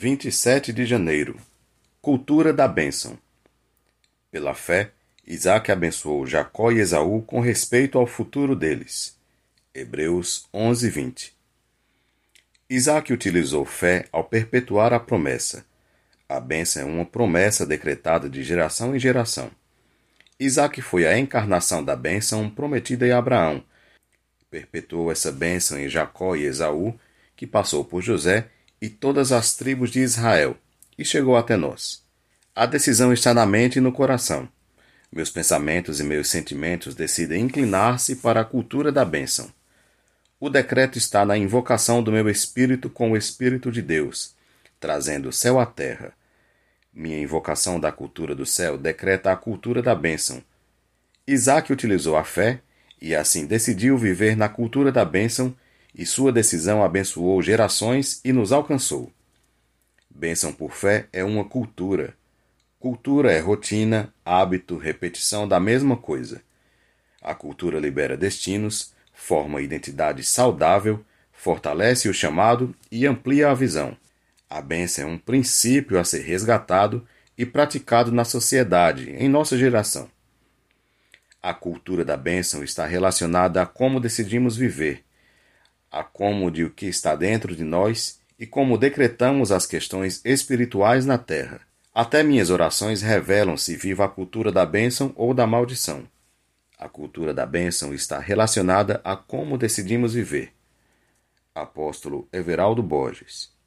27 de janeiro Cultura da bênção. Pela fé, Isaac abençoou Jacó e Esaú com respeito ao futuro deles. Hebreus 11, 20. Isaac utilizou fé ao perpetuar a promessa. A bênção é uma promessa decretada de geração em geração. Isaac foi a encarnação da bênção prometida em Abraão. Perpetuou essa bênção em Jacó e Esaú, que passou por José e todas as tribos de Israel, e chegou até nós. A decisão está na mente e no coração. Meus pensamentos e meus sentimentos decidem inclinar-se para a cultura da bênção. O decreto está na invocação do meu espírito com o Espírito de Deus, trazendo o céu à terra. Minha invocação da cultura do céu decreta a cultura da bênção. Isaac utilizou a fé e assim decidiu viver na cultura da bênção e sua decisão abençoou gerações e nos alcançou. Bênção por fé é uma cultura. Cultura é rotina, hábito, repetição da mesma coisa. A cultura libera destinos, forma identidade saudável, fortalece o chamado e amplia a visão. A bênção é um princípio a ser resgatado e praticado na sociedade, em nossa geração. A cultura da bênção está relacionada a como decidimos viver, a como de o que está dentro de nós e como decretamos as questões espirituais na terra. Até minhas orações revelam se viva a cultura da bênção ou da maldição. A cultura da bênção está relacionada a como decidimos viver. Apóstolo Everaldo Borges